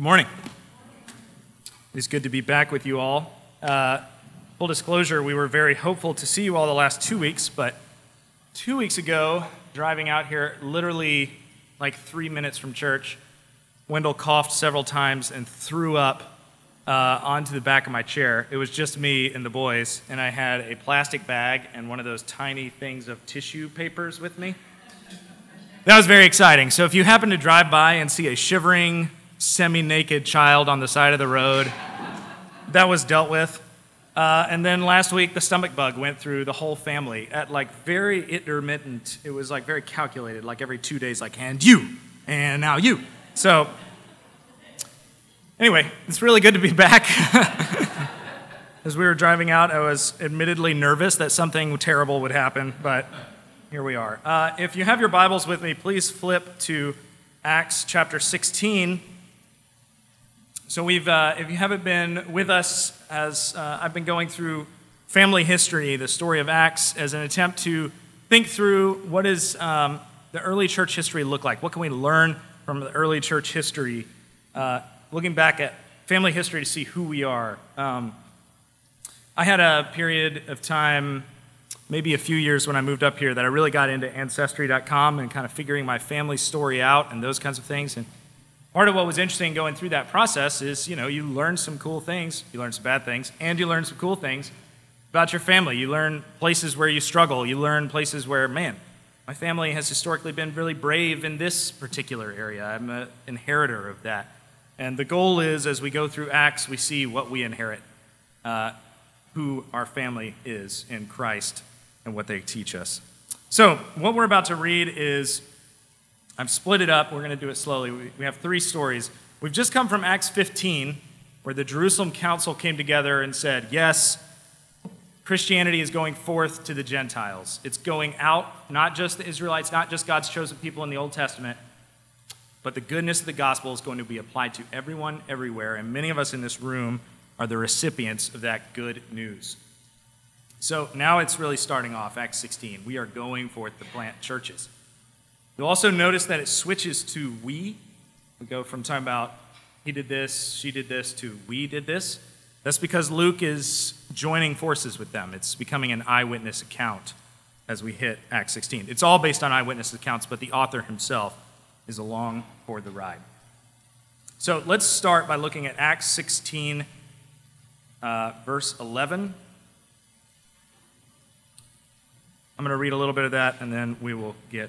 Good morning. It's good to be back with you all. Uh, full disclosure, we were very hopeful to see you all the last two weeks, but two weeks ago, driving out here, literally like three minutes from church, Wendell coughed several times and threw up uh, onto the back of my chair. It was just me and the boys, and I had a plastic bag and one of those tiny things of tissue papers with me. That was very exciting. So if you happen to drive by and see a shivering, semi naked child on the side of the road, that was dealt with. Uh, and then last week, the stomach bug went through the whole family at like very intermittent. It was like very calculated, like every two days, like, and you, and now you. So, anyway, it's really good to be back. As we were driving out, I was admittedly nervous that something terrible would happen, but here we are. Uh, if you have your Bibles with me, please flip to Acts chapter 16. So, we've, uh, if you haven't been with us, as uh, I've been going through family history, the story of Acts, as an attempt to think through what does um, the early church history look like? What can we learn from the early church history? Uh, looking back at family history to see who we are. Um, I had a period of time maybe a few years when I moved up here that I really got into Ancestry.com and kind of figuring my family story out and those kinds of things. And part of what was interesting going through that process is, you know, you learn some cool things, you learn some bad things, and you learn some cool things about your family. You learn places where you struggle, you learn places where, man, my family has historically been really brave in this particular area. I'm an inheritor of that. And the goal is, as we go through Acts, we see what we inherit, uh, who our family is in Christ and what they teach us. So, what we're about to read is I've split it up. We're going to do it slowly. We have three stories. We've just come from Acts 15, where the Jerusalem council came together and said, Yes, Christianity is going forth to the Gentiles. It's going out, not just the Israelites, not just God's chosen people in the Old Testament, but the goodness of the gospel is going to be applied to everyone, everywhere. And many of us in this room are the recipients of that good news. So now it's really starting off, Acts 16. We are going forth to plant churches. You'll also notice that it switches to we. We go from talking about he did this, she did this, to we did this. That's because Luke is joining forces with them. It's becoming an eyewitness account as we hit Acts 16. It's all based on eyewitness accounts, but the author himself is along for the ride. So let's start by looking at Acts 16, uh, verse 11 I'm going to read a little bit of that and then we will get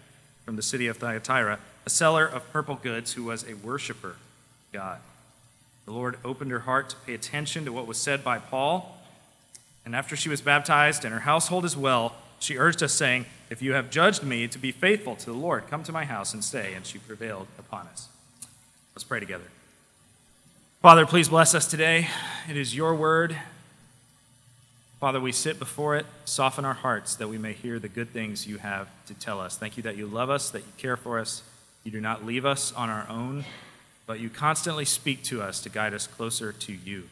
from the city of Thyatira, a seller of purple goods who was a worshiper of God. The Lord opened her heart to pay attention to what was said by Paul. And after she was baptized and her household as well, she urged us, saying, If you have judged me to be faithful to the Lord, come to my house and stay. And she prevailed upon us. Let's pray together. Father, please bless us today. It is your word. Father, we sit before it, soften our hearts that we may hear the good things you have to tell us. Thank you that you love us, that you care for us. You do not leave us on our own, but you constantly speak to us to guide us closer to you.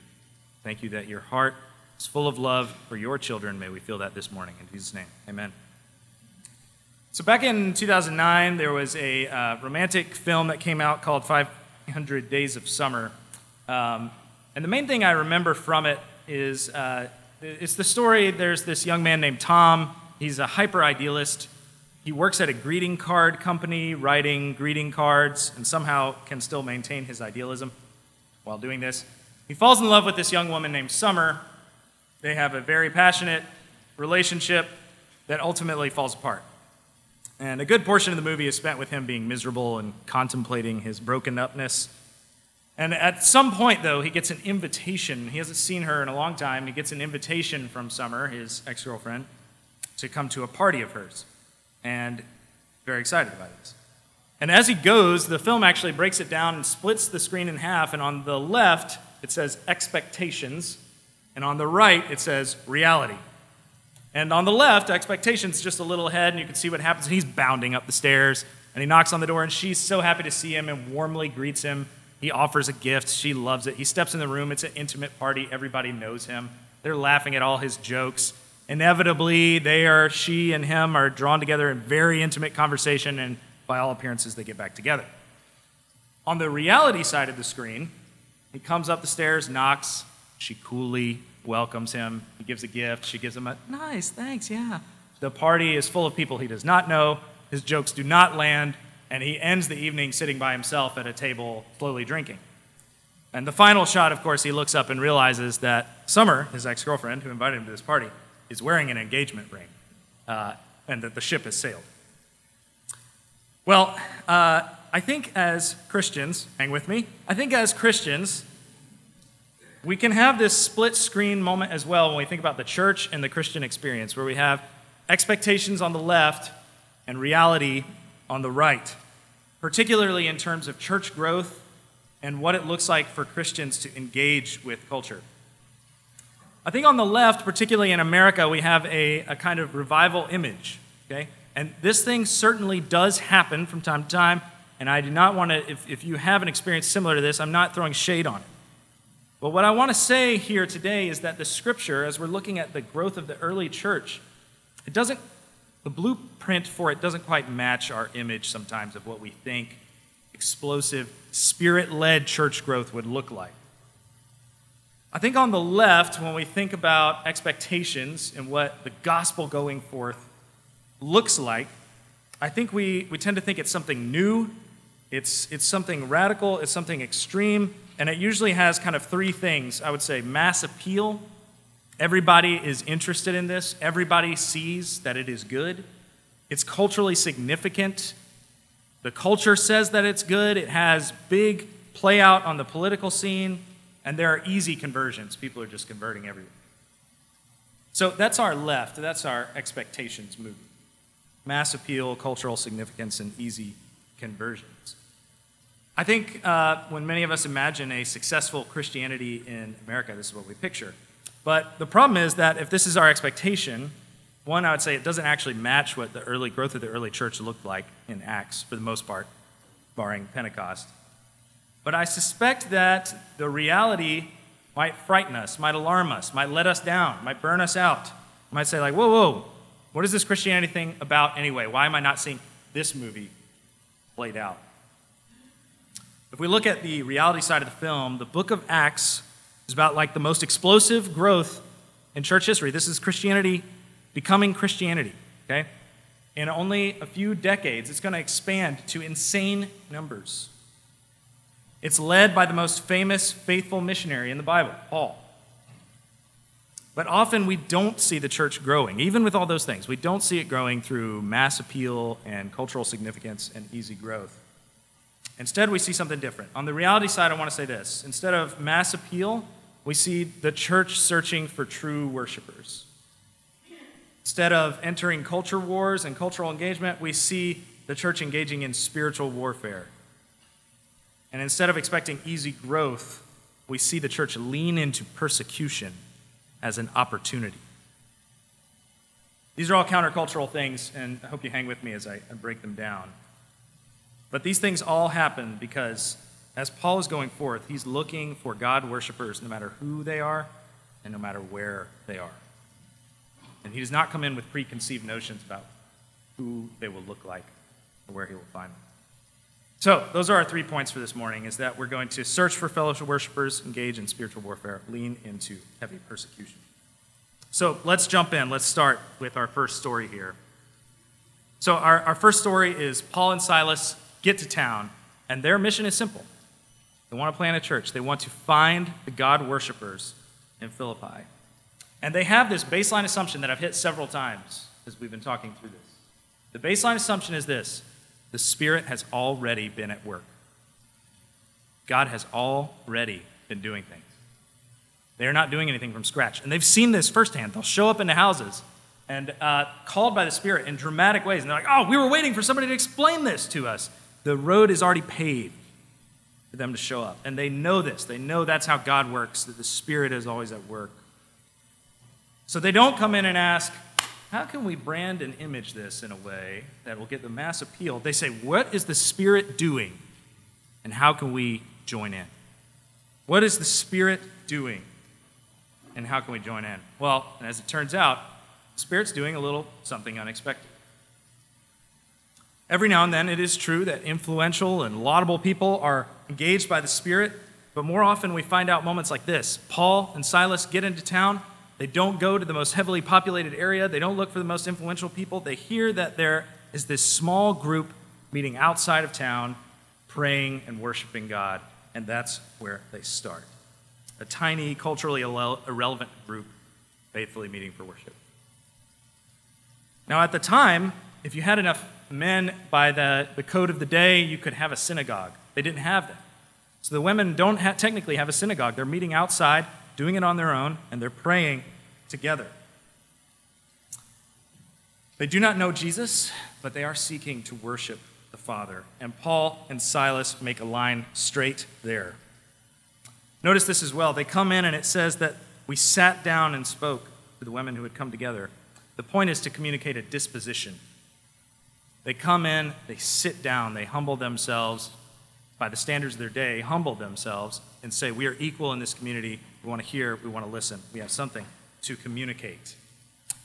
Thank you that your heart is full of love for your children. May we feel that this morning. In Jesus' name, amen. So, back in 2009, there was a uh, romantic film that came out called 500 Days of Summer. Um, and the main thing I remember from it is uh, it's the story there's this young man named Tom. He's a hyper idealist. He works at a greeting card company, writing greeting cards, and somehow can still maintain his idealism while doing this. He falls in love with this young woman named Summer. They have a very passionate relationship that ultimately falls apart. And a good portion of the movie is spent with him being miserable and contemplating his broken upness and at some point, though, he gets an invitation. He hasn't seen her in a long time. He gets an invitation from Summer, his ex girlfriend, to come to a party of hers. And very excited about this. And as he goes, the film actually breaks it down and splits the screen in half. And on the left, it says expectations. And on the right, it says reality. And on the left, expectations just a little ahead, and you can see what happens. He's bounding up the stairs, and he knocks on the door, and she's so happy to see him and warmly greets him. He offers a gift. She loves it. He steps in the room. It's an intimate party. Everybody knows him. They're laughing at all his jokes. Inevitably, they are, she and him are drawn together in very intimate conversation, and by all appearances, they get back together. On the reality side of the screen, he comes up the stairs, knocks. She coolly welcomes him. He gives a gift. She gives him a nice, thanks, yeah. The party is full of people he does not know. His jokes do not land, and he ends the evening sitting by himself at a table, slowly drinking. And the final shot, of course, he looks up and realizes that Summer, his ex girlfriend who invited him to this party, is wearing an engagement ring, uh, and that the ship has sailed. Well, uh, I think as Christians, hang with me, I think as Christians, we can have this split screen moment as well when we think about the church and the Christian experience, where we have expectations on the left and reality on the right, particularly in terms of church growth and what it looks like for Christians to engage with culture. I think on the left, particularly in America, we have a, a kind of revival image, okay? And this thing certainly does happen from time to time. And I do not want to, if, if you have an experience similar to this, I'm not throwing shade on it. But what I want to say here today is that the scripture, as we're looking at the growth of the early church, it doesn't, the blueprint for it doesn't quite match our image sometimes of what we think explosive, spirit led church growth would look like. I think on the left, when we think about expectations and what the gospel going forth looks like, I think we, we tend to think it's something new, it's, it's something radical, it's something extreme, and it usually has kind of three things. I would say mass appeal. Everybody is interested in this, everybody sees that it is good. It's culturally significant. The culture says that it's good. It has big play out on the political scene, and there are easy conversions. People are just converting everywhere. So that's our left, that's our expectations movement mass appeal, cultural significance, and easy conversions. I think uh, when many of us imagine a successful Christianity in America, this is what we picture. But the problem is that if this is our expectation, one, I would say it doesn't actually match what the early growth of the early church looked like in Acts, for the most part, barring Pentecost. But I suspect that the reality might frighten us, might alarm us, might let us down, might burn us out. Might say, like, whoa, whoa, what is this Christianity thing about anyway? Why am I not seeing this movie played out? If we look at the reality side of the film, the book of Acts is about like the most explosive growth in church history. This is Christianity becoming Christianity, okay? In only a few decades, it's going to expand to insane numbers. It's led by the most famous faithful missionary in the Bible, Paul. But often we don't see the church growing, even with all those things. We don't see it growing through mass appeal and cultural significance and easy growth. Instead, we see something different. On the reality side, I want to say this instead of mass appeal, we see the church searching for true worshipers. Instead of entering culture wars and cultural engagement, we see the church engaging in spiritual warfare. And instead of expecting easy growth, we see the church lean into persecution as an opportunity. These are all countercultural things, and I hope you hang with me as I, break them down. But these things all happen because as Paul is going forth, he's looking for God worshippers no matter who they are and no matter where they are. And he does not come in with preconceived notions about who they will look like or where he will find them. So, those are our three points for this morning is that we're going to search for fellowship worshipers, engage in spiritual warfare, lean into heavy persecution. So, let's jump in. Let's start with our first story here. So, our, our first story is Paul and Silas get to town, and their mission is simple. They want to plant a church, they want to find the God worshipers in Philippi. And they have this baseline assumption that I've hit several times as we've been talking through this. The baseline assumption is this the Spirit has already been at work. God has already been doing things. They're not doing anything from scratch. And they've seen this firsthand. They'll show up into houses and uh, called by the Spirit in dramatic ways. And they're like, oh, we were waiting for somebody to explain this to us. the road is already paved them to show up. And they know this. They know that's how God works, that the Spirit is always at work. So they don't come in and ask, how can we brand and image this in a way that will get the mass appeal? They say, what is the Spirit doing? And how can we join in? What is the Spirit doing? And how can we join in? Well, as it turns out, the Spirit's doing a little something unexpected. Every now and then, it is true that influential and laudable people are engaged by the Spirit, but more often we find out moments like this. Paul and Silas get into town. They don't go to the most heavily populated area. They don't look for the most influential people. They hear that there is this small group meeting outside of town, praying and worshiping God, and that's where they start. A tiny, culturally irrelevant group faithfully meeting for worship. Now, at the time, if you had enough men, by the, the code of the day, you could have a synagogue. They didn't have that. So the women don't ha- technically have a synagogue. They're meeting outside, doing it on their own, and they're praying together. They do not know Jesus, but they are seeking to worship the Father. And Paul and Silas make a line straight there. Notice this as well. They come in and it says that we sat down and spoke to the women who had come together. The point is to communicate a disposition. They come in, they sit down, they humble themselves by the standards of their day, humble themselves and say, We are equal in this community. We want to hear, we want to listen. We have something to communicate.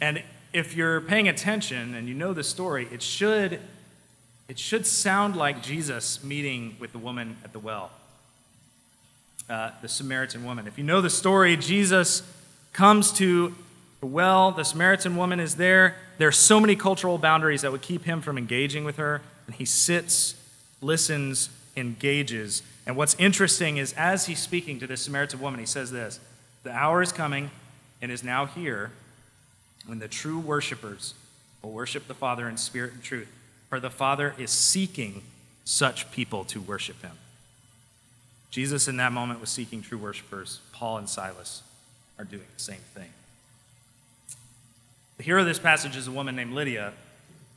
And if you're paying attention and you know the story, it should, it should sound like Jesus meeting with the woman at the well, uh, the Samaritan woman. If you know the story, Jesus comes to the well, the Samaritan woman is there. There are so many cultural boundaries that would keep him from engaging with her. And he sits, listens, engages. And what's interesting is as he's speaking to this Samaritan woman, he says this The hour is coming and is now here when the true worshipers will worship the Father in spirit and truth. For the Father is seeking such people to worship him. Jesus, in that moment, was seeking true worshipers. Paul and Silas are doing the same thing. The hero of this passage is a woman named Lydia.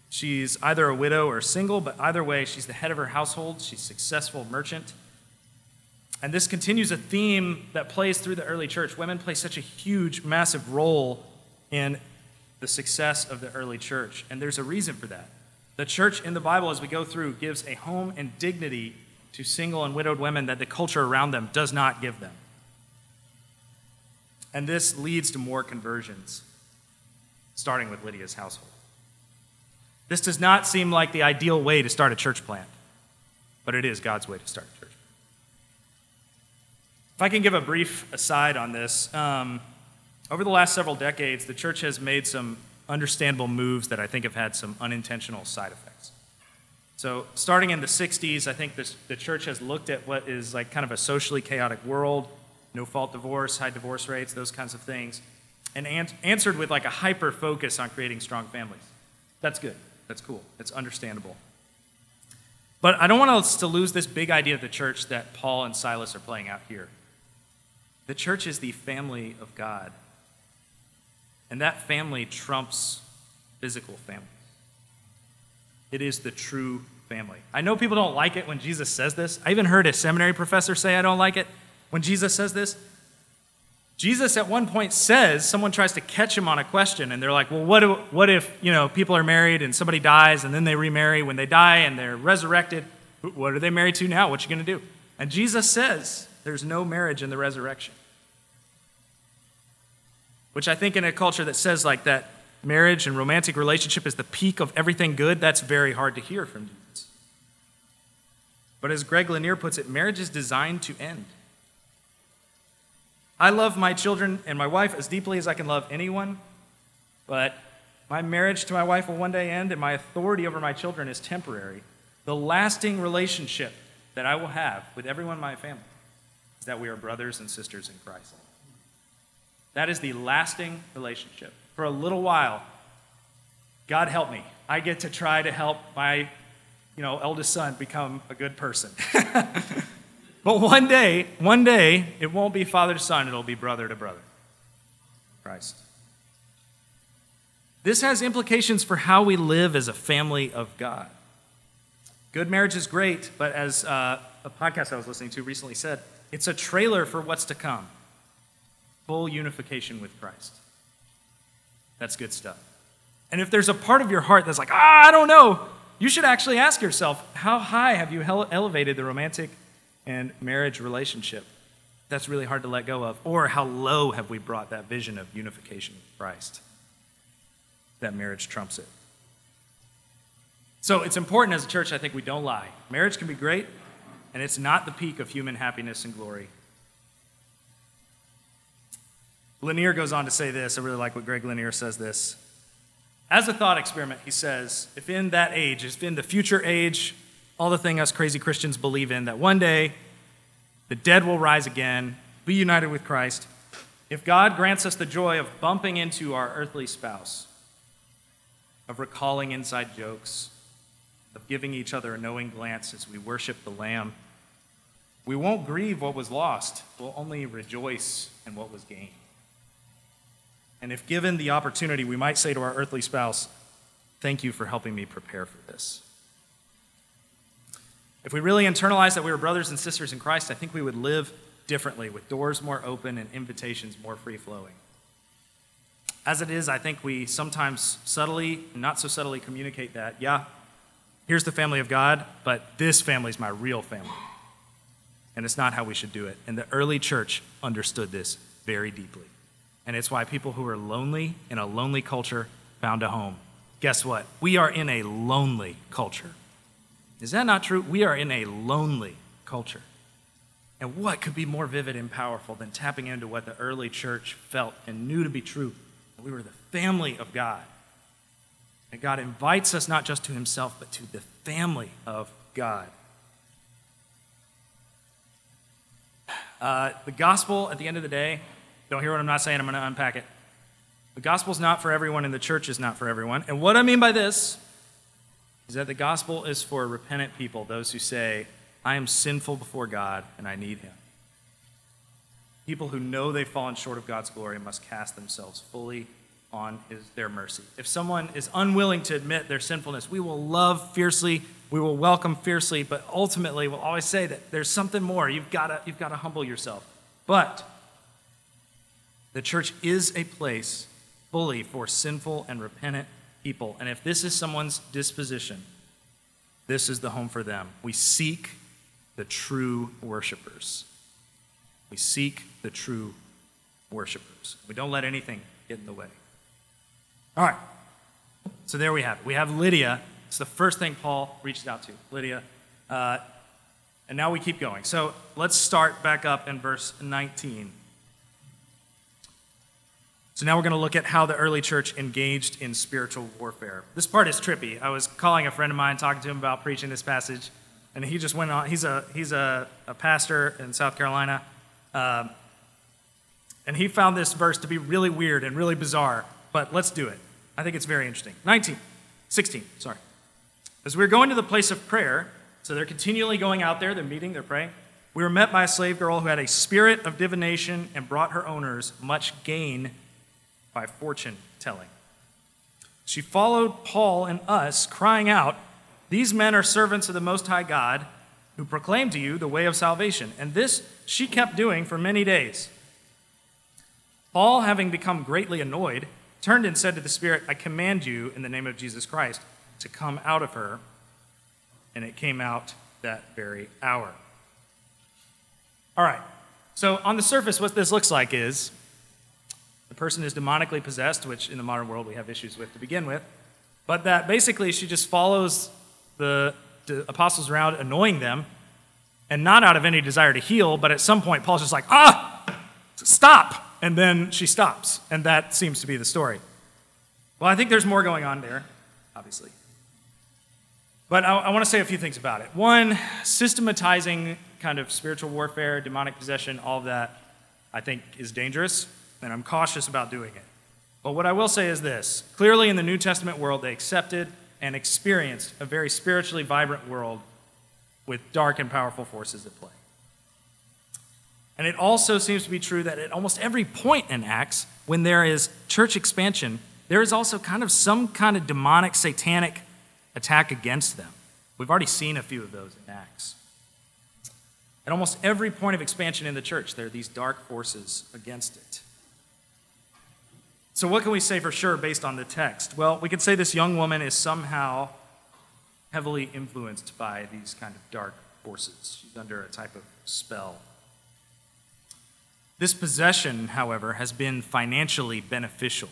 She's either a widow or single, but either way, she's the head of her household. She's a successful merchant. And this continues a theme that plays through the early church. Women play such a huge, massive role in the success of the early church. And there's a reason for that. The church in the Bible, as we go through, gives a home and dignity to single and widowed women that the culture around them does not give them. And this leads to more conversions starting with Lydia's household. This does not seem like the ideal way to start a church plant, but it is God's way to start a church. If I can give a brief aside on this, um, over the last several decades, the church has made some understandable moves that I think have had some unintentional side effects. So, starting in the 60s, I think this, the church has looked at what is like kind of a socially chaotic world no fault divorce, high divorce rates, those kinds of things and an- answered with like a hyper focus on creating strong families. That's good. That's cool. That's understandable. But I don't want us to lose this big idea of the church that Paul and Silas are playing out here. The church is the family of God. And that family trumps physical family. It is the true family. I know people don't like it when Jesus says this. I even heard a seminary professor say I don't like it when Jesus says this. Jesus at one point says, someone tries to catch him on a question, and they're like, well, what, do, what if, you know, people are married and somebody dies and then they remarry? When they die and they're resurrected, what are they married to now? What are you going to do? And Jesus says, there's no marriage in the resurrection. Which I think in a culture that says like that marriage and romantic relationship is the peak of everything good, that's very hard to hear from Jesus. But as Greg Lanier puts it, marriage is designed to end. I love my children and my wife as deeply as I can love anyone, but my marriage to my wife will one day end, and my authority over my children is temporary. The lasting relationship that I will have with everyone in my family is that we are brothers and sisters in Christ. That is the lasting relationship. For a little while, God help me. I get to try to help my, you know, eldest son become a good person. But one day, one day, it won't be father to son, it'll be brother to brother. Christ. This has implications for how we live as a family of God. Good marriage is great, but as uh, a podcast I was listening to recently said, it's a trailer for what's to come full unification with Christ. That's good stuff. And if there's a part of your heart that's like, ah, I don't know, you should actually ask yourself, how high have you elevated the romantic and marriage relationship? That's really hard to let go of. Or how low have we brought that vision of unification with Christ? That marriage trumps it. So it's important as a church, I think, we don't lie. Marriage can be great, and it's not the peak of human happiness and glory. Lanier goes on to say this. I really like what Greg Lanier says this. As a thought experiment, he says, if in that age, if in the future age, all the thing us crazy Christians believe in, that one day the dead will rise again, be united with Christ, if God grants us the joy of bumping into our earthly spouse, of recalling inside jokes, of giving each other a knowing glance as we worship the Lamb, we won't grieve what was lost, we'll only rejoice in what was gained. And if given the opportunity, we might say to our earthly spouse, Thank you for helping me prepare for this. If we really internalized that we were brothers and sisters in Christ, I think we would live differently with doors more open and invitations more free flowing. As it is, I think we sometimes subtly, not so subtly, communicate that, yeah, here's the family of God, but this family is my real family. And it's not how we should do it. And the early church understood this very deeply. And it's why people who are lonely in a lonely culture found a home. Guess what? We are in a lonely culture. Is that not true? We are in a lonely culture. And what could be more vivid and powerful than tapping into what the early church felt and knew to be true? We were the family of God. And God invites us not just to himself, but to the family of God. Uh, the gospel, at the end of the day, don't hear what I'm not saying, I'm going to unpack it. The gospel is not for everyone, and the church is not for everyone. And what I mean by this is that the gospel is for repentant people, those who say, I am sinful before God and I need him. People who know they've fallen short of God's glory must cast themselves fully on his, their mercy. If someone is unwilling to admit their sinfulness, we will love fiercely, we will welcome fiercely, but ultimately we'll always say that there's something more. You've got you've to humble yourself. But the church is a place fully for sinful and repentant people. And if this is someone's disposition, this is the home for them. We seek the true worshipers. We seek the true worshipers. We don't let anything get in the way. All right. So there we have it. We have Lydia. It's the first thing Paul reached out to, Lydia. Uh, and now we keep going. So let's start back up in verse 19. So now we're going to look at how the early church engaged in spiritual warfare. This part is trippy. I was calling a friend of mine, talking to him about preaching this passage, and he just went on. He's a he's a, a pastor in South Carolina, um, and he found this verse to be really weird and really bizarre. But let's do it. I think it's very interesting. 19, 16, sorry. As we were going to the place of prayer, so they're continually going out there, they're meeting, they're praying. We were met by a slave girl who had a spirit of divination and brought her owners much gain by fortune telling. She followed Paul and us, crying out, These men are servants of the Most High God, who proclaim to you the way of salvation. And this she kept doing for many days. Paul, having become greatly annoyed, turned and said to the Spirit, I command you, in the name of Jesus Christ, to come out of her. And it came out that very hour. All right. So, on the surface, what this looks like is the person is demonically possessed, which in the modern world we have issues with to begin with, but that basically she just follows the, apostles around, annoying them, and not out of any desire to heal, but at some point Paul's just like, ah, stop. And then she stops. And that seems to be the story. Well, I think there's more going on there, obviously. But I, I want to say a few things about it. One, systematizing kind of spiritual warfare, demonic possession, all of that, I think is dangerous and I'm cautious about doing it. But what I will say is this clearly, in the New Testament world, they accepted and experienced a very spiritually vibrant world with dark and powerful forces at play. And it also seems to be true that at almost every point in Acts, when there is church expansion, there is also kind of some kind of demonic, satanic attack against them. We've already seen a few of those in Acts. At almost every point of expansion in the church, there are these dark forces against it. So, what can we say for sure based on the text? Well, we could say this young woman is somehow heavily influenced by these kind of dark forces. She's under a type of spell. This possession, however, has been financially beneficial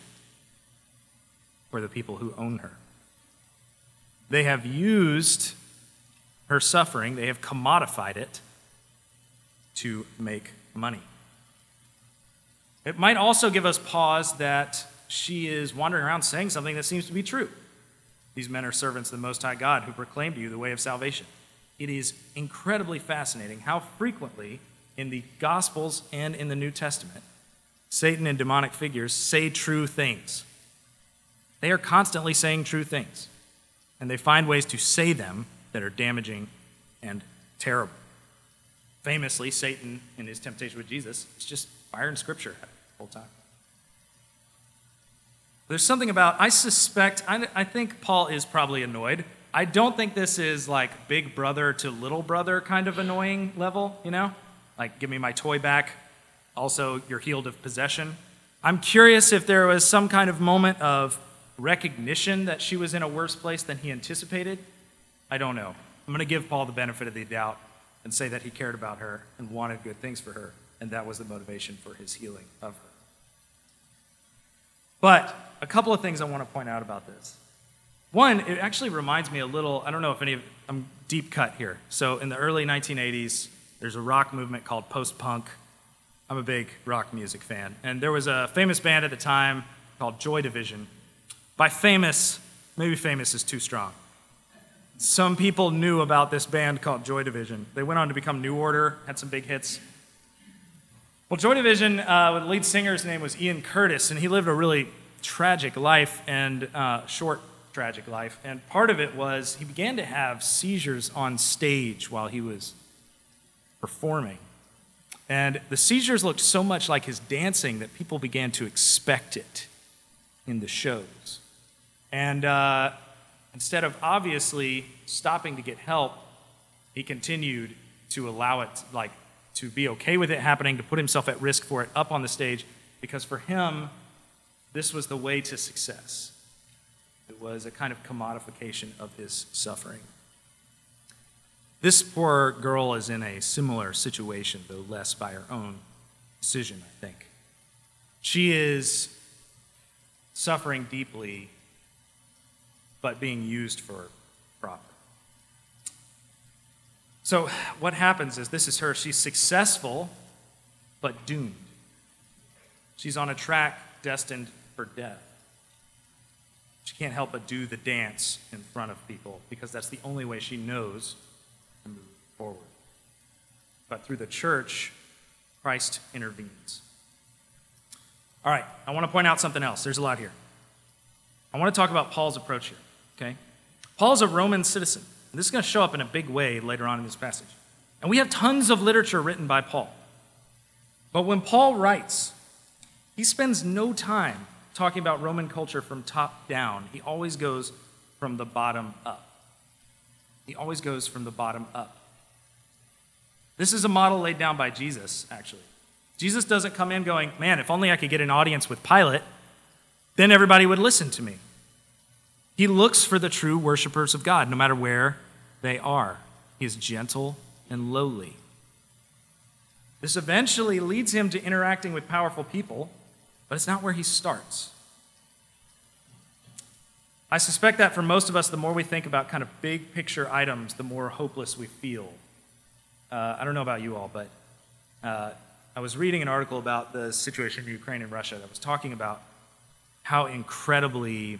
for the people who own her. They have used her suffering, they have commodified it to make money. It might also give us pause that she is wandering around saying something that seems to be true. These men are servants of the Most High God who proclaim to you the way of salvation. It is incredibly fascinating how frequently in the Gospels and in the New Testament, Satan and demonic figures say true things. They are constantly saying true things, and they find ways to say them that are damaging and terrible. Famously, Satan, in his temptation with Jesus, is just firing scripture time. There's something about, I suspect, I, I think Paul is probably annoyed. I don't think this is like big brother to little brother kind of annoying level, you know? Like, give me my toy back. Also, you're healed of possession. I'm curious if there was some kind of moment of recognition that she was in a worse place than he anticipated. I don't know. I'm going to give Paul the benefit of the doubt and say that he cared about her and wanted good things for her, and that was the motivation for his healing of her. But a couple of things I want to point out about this. One, it actually reminds me a little, I don't know if any of, I'm deep cut here. So in the early 1980s, there's a rock movement called post punk. I'm a big rock music fan. And there was a famous band at the time called Joy Division. By famous, maybe famous is too strong. Some people knew about this band called Joy Division. They went on to become New Order, had some big hits. Well, Joy Division, uh, the lead singer's name was Ian Curtis, and he lived a really tragic life and uh, short tragic life. And part of it was he began to have seizures on stage while he was performing. And the seizures looked so much like his dancing that people began to expect it in the shows. And uh, instead of obviously stopping to get help, he continued to allow it, like to be okay with it happening, to put himself at risk for it up on the stage, because for him, this was the way to success. It was a kind of commodification of his suffering. This poor girl is in a similar situation, though less by her own decision, I think. She is suffering deeply, but being used for profit. So, what happens is this is her. She's successful, but doomed. She's on a track destined for death. She can't help but do the dance in front of people because that's the only way she knows to move forward. But through the church, Christ intervenes. All right, I want to point out something else. There's a lot here. I want to talk about Paul's approach here, okay? Paul's a Roman citizen. And this is going to show up in a big way later on in this passage. And we have tons of literature written by Paul. But when Paul writes, he spends no time talking about Roman culture from top down. He always goes from the bottom up. He always goes from the bottom up. This is a model laid down by Jesus, actually. Jesus doesn't come in going, Man, if only I could get an audience with Pilate, then everybody would listen to me. He looks for the true worshipers of God, no matter where they are. He is gentle and lowly. This eventually leads him to interacting with powerful people, but it's not where he starts. I suspect that for most of us, the more we think about kind of big picture items, the more hopeless we feel. Uh, I don't know about you all, but uh, I was reading an article about the situation in Ukraine and Russia that was talking about how incredibly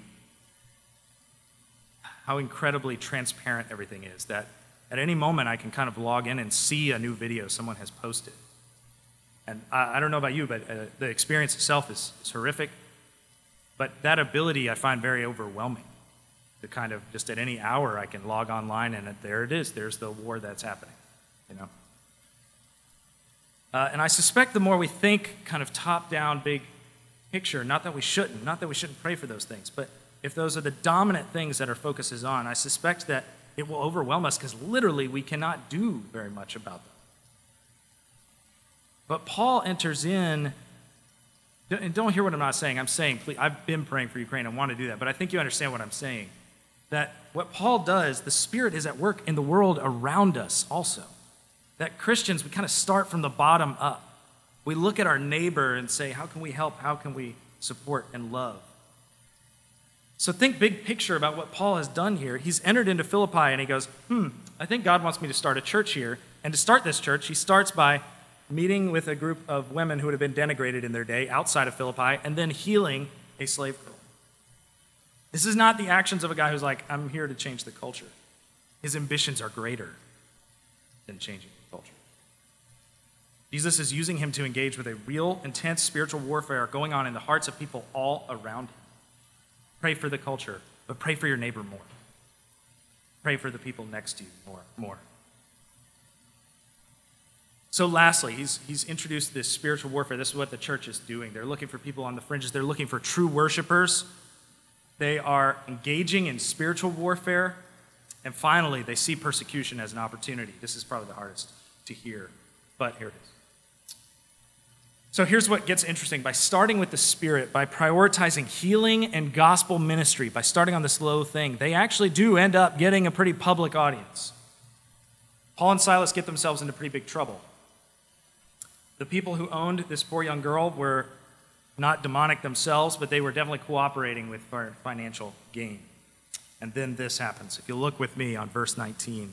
how incredibly transparent everything is. That at any moment I can kind of log in and see a new video someone has posted. And I, I don't know about you, but uh, the experience itself is, is horrific. But that ability I find very overwhelming. To kind of just at any hour I can log online and there it is. There's the war that's happening. You know. Uh, and I suspect the more we think kind of top down, big picture, not that we shouldn't, not that we shouldn't pray for those things, but if those are the dominant things that our focus is on, I suspect that it will overwhelm us because literally we cannot do very much about them. But Paul enters in, and don't hear what I'm not saying. I'm saying, please, I've been praying for Ukraine. I want to do that, but I think you understand what I'm saying. That what Paul does, the Spirit is at work in the world around us also. That Christians, we kind of start from the bottom up. We look at our neighbor and say, how can we help? How can we support and love? So think big picture about what Paul has done here. He's entered into Philippi and he goes, hmm, I think God wants me to start a church here. And to start this church, he starts by meeting with a group of women who would have been denigrated in their day outside of Philippi, and then healing a slave girl. This is not the actions of a guy who's like, I'm here to change the culture. His ambitions are greater than changing the culture. Jesus is using him to engage with a real, intense spiritual warfare going on in the hearts of people all around him. Pray for the culture, but pray for your neighbor more. Pray for the people next to you more. more. So, lastly, he's, he's introduced this spiritual warfare. This is what the church is doing. They're looking for people on the fringes, they're looking for true worshipers. They are engaging in spiritual warfare. And finally, they see persecution as an opportunity. This is probably the hardest to hear, but here it is. So here's what gets interesting. By starting with the Spirit, by prioritizing healing and gospel ministry, by starting on this low thing, they actually do end up getting a pretty public audience. Paul and Silas get themselves into pretty big trouble. The people who owned this poor young girl were not demonic themselves, but they were definitely cooperating with financial gain. And then this happens. If you look with me on verse 19.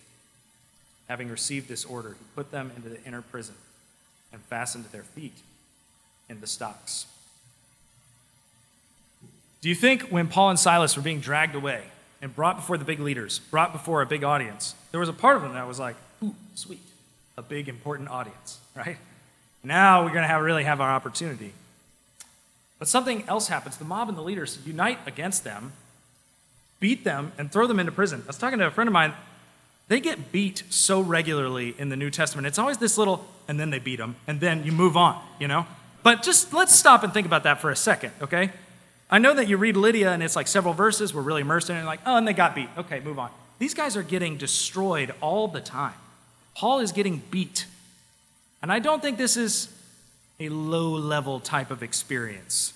Having received this order, he put them into the inner prison and fastened their feet in the stocks. Do you think when Paul and Silas were being dragged away and brought before the big leaders, brought before a big audience, there was a part of them that was like, ooh, sweet, a big important audience? right? Now we're going to have, really have our opportunity. But something else happens. The mob and the leaders unite against them, beat them, and throw them into prison. I was talking to a friend of mine. They get beat so regularly in the New Testament. It's always this little, and then they beat them, and then you move on, you know? But just let's stop and think about that for a second, okay? I know that you read Lydia and it's like several verses, we're really immersed in it, like, oh, and they got beat. Okay, move on. These guys are getting destroyed all the time. Paul is getting beat and I don't think this is a low level type of experience.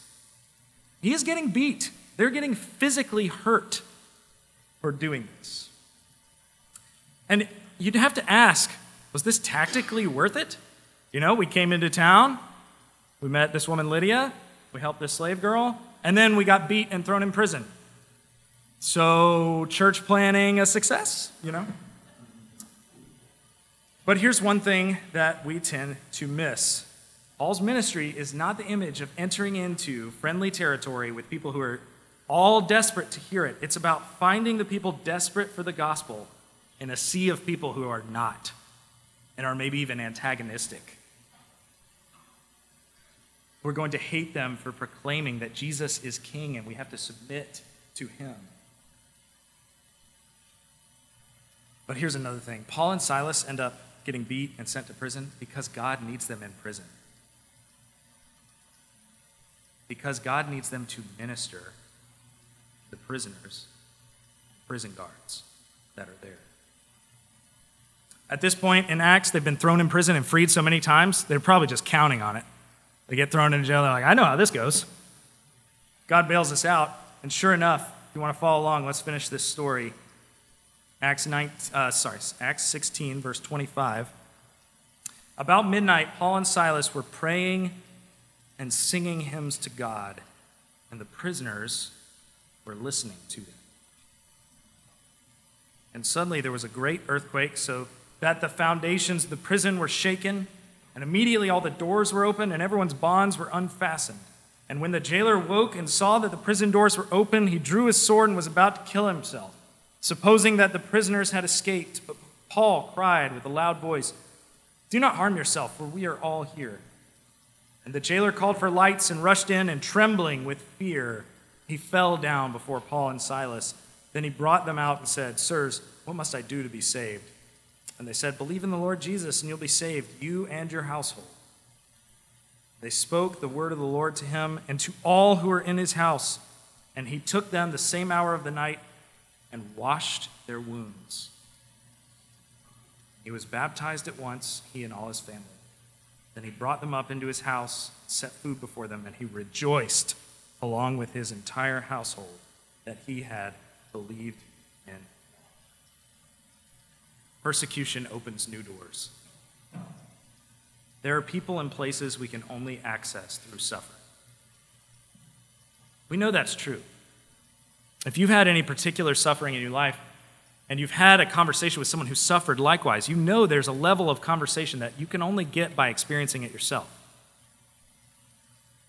He is getting beat, they're getting physically hurt for doing this. And you'd have to ask was this tactically worth it? You know, we came into town, we met this woman Lydia, we helped this slave girl, and then we got beat and thrown in prison. So, church planning a success, you know? But here's one thing that we tend to miss Paul's ministry is not the image of entering into friendly territory with people who are all desperate to hear it. It's about finding the people desperate for the gospel in a sea of people who are not and are maybe even antagonistic. We're going to hate them for proclaiming that Jesus is king and we have to submit to him. But here's another thing Paul and Silas end up getting beat and sent to prison? Because God needs them in prison. Because God needs them to minister to the prisoners, prison guards that are there. At this point in Acts, they've been thrown in prison and freed so many times, they're probably just counting on it. They get thrown into jail, they're like, I know how this goes. God bails us out, and sure enough, if you want to follow along, let's finish this story Acts 9, uh, sorry, Acts 16, verse 25. About midnight, Paul and Silas were praying and singing hymns to God, and the prisoners were listening to them. And suddenly there was a great earthquake, so that the foundations of the prison were shaken, and immediately all the doors were open and everyone's bonds were unfastened. And when the jailer woke and saw that the prison doors were open, he drew his sword and was about to kill himself. supposing that the prisoners had escaped. But Paul cried with a loud voice, Do not harm yourself, for we are all here. And the jailer called for lights and rushed in, and trembling with fear, he fell down before Paul and Silas. Then he brought them out and said, Sirs, what must I do to be saved? And they said, Believe in the Lord Jesus, and you'll be saved, you and your household. They spoke the word of the Lord to him and to all who were in his house. And he took them the same hour of the night and washed their wounds. He was baptized at once, he and all his family. Then he brought them up into his house, set food before them, and he rejoiced along with his entire household that he had believed in. Persecution opens new doors. There are people and places we can only access through suffering. We know that's true. If you've had any particular suffering in your life and you've had a conversation with someone who suffered likewise, you know there's a level of conversation that you can only get by experiencing it yourself.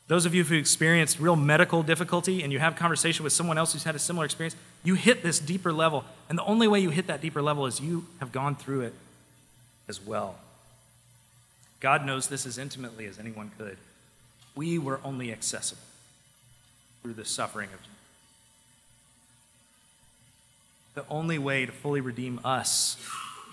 Those of you who've experienced real medical difficulty and you have conversation with someone else who's had a similar experience, you hit this deeper level. And the only way you hit that deeper level is you have gone through it as well. God knows this as intimately as anyone could. We were only accessible through the suffering of Jesus. The only way to fully redeem us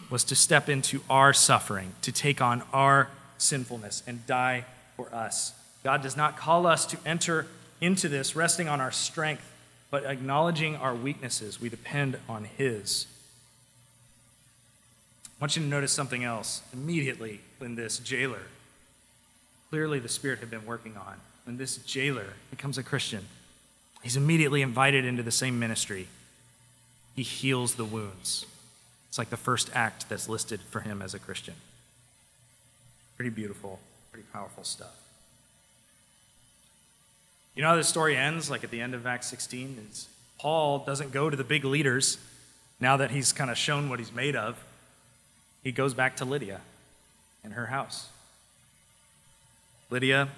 was to step into our suffering, to take on our sinfulness and die for us. God does not call us to enter into this resting on our strength, but acknowledging our weaknesses. We depend on His. I want you to notice something else immediately when this jailer, clearly the Spirit had been working on, when this jailer becomes a Christian, he's immediately invited into the same ministry he heals the wounds. It's like the first act that's listed for him as a Christian. Pretty beautiful, pretty powerful stuff. You know how this story ends? Like at the end of Acts 16, is Paul doesn't go to the big leaders now that he's kind of shown what he's made of. He goes back to Lydia and her house. Lydia,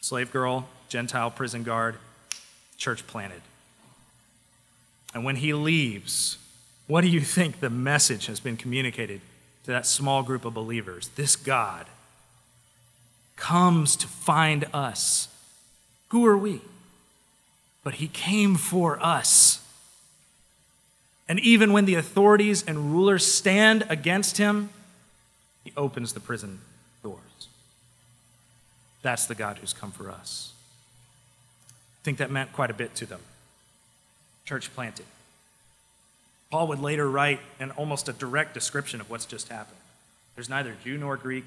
slave girl, Gentile prison guard, church planted. And when he leaves, what do you think the message has been communicated to that small group of believers? This God comes to find us. Who are we? But he came for us. And even when the authorities and rulers stand against him, he opens the prison doors. That's the God who's come for us. I think that meant quite a bit to them church planted. Paul would later write an almost a direct description of what's just happened. There's neither Jew nor Greek,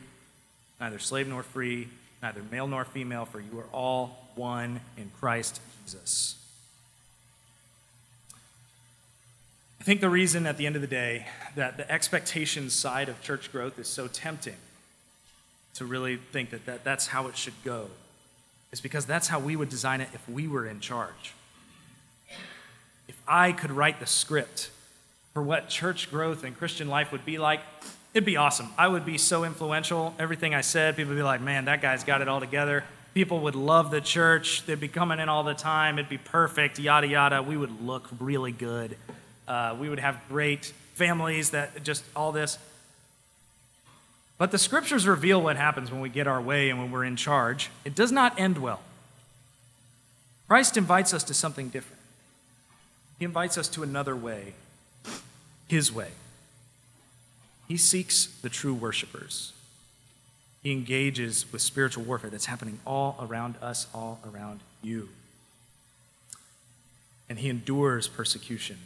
neither slave nor free, neither male nor female, for you are all one in Christ Jesus. I think the reason at the end of the day that the expectations side of church growth is so tempting to really think that, that that's how it should go is because that's how we would design it if we were in charge. If I could write the script for what church growth and Christian life would be like, it'd be awesome. I would be so influential. Everything I said, people would be like, man, that guy's got it all together. People would love the church. They'd be coming in all the time. It'd be perfect, yada, yada. We would look really good. Uh, we would have great families that just all this. But the scriptures reveal what happens when we get our way and when we're in charge. It does not end well. Christ invites us to something different. He invites us to another way, His way. He seeks the true worshipers. He engages with spiritual warfare that's happening all around us, all around you. And he endures persecution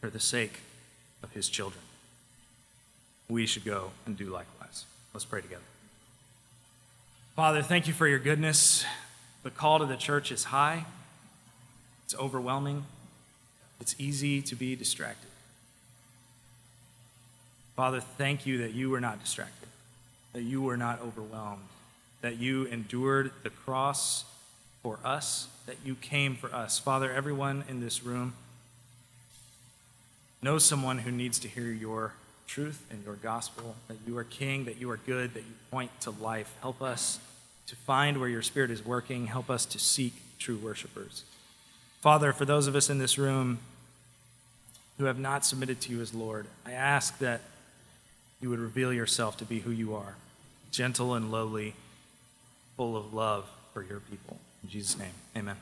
for the sake of his children. We should go and do likewise. Let's pray together. Father, thank you for your goodness. The call to the church is high. It's overwhelming. It's easy to be distracted. Father, thank you that you were not distracted, that you were not overwhelmed, that you endured the cross for us, that you came for us. Father, everyone in this room knows someone who needs to hear your truth and your gospel, that you are king, that you are good, that you point to life. Help us to find where your spirit is working. Help us to seek true worshipers. Father, for those of us in this room who have not submitted to you as Lord. I ask that you would reveal yourself to be who you are gentle and lowly, full of love for your people. In Jesus' name, amen.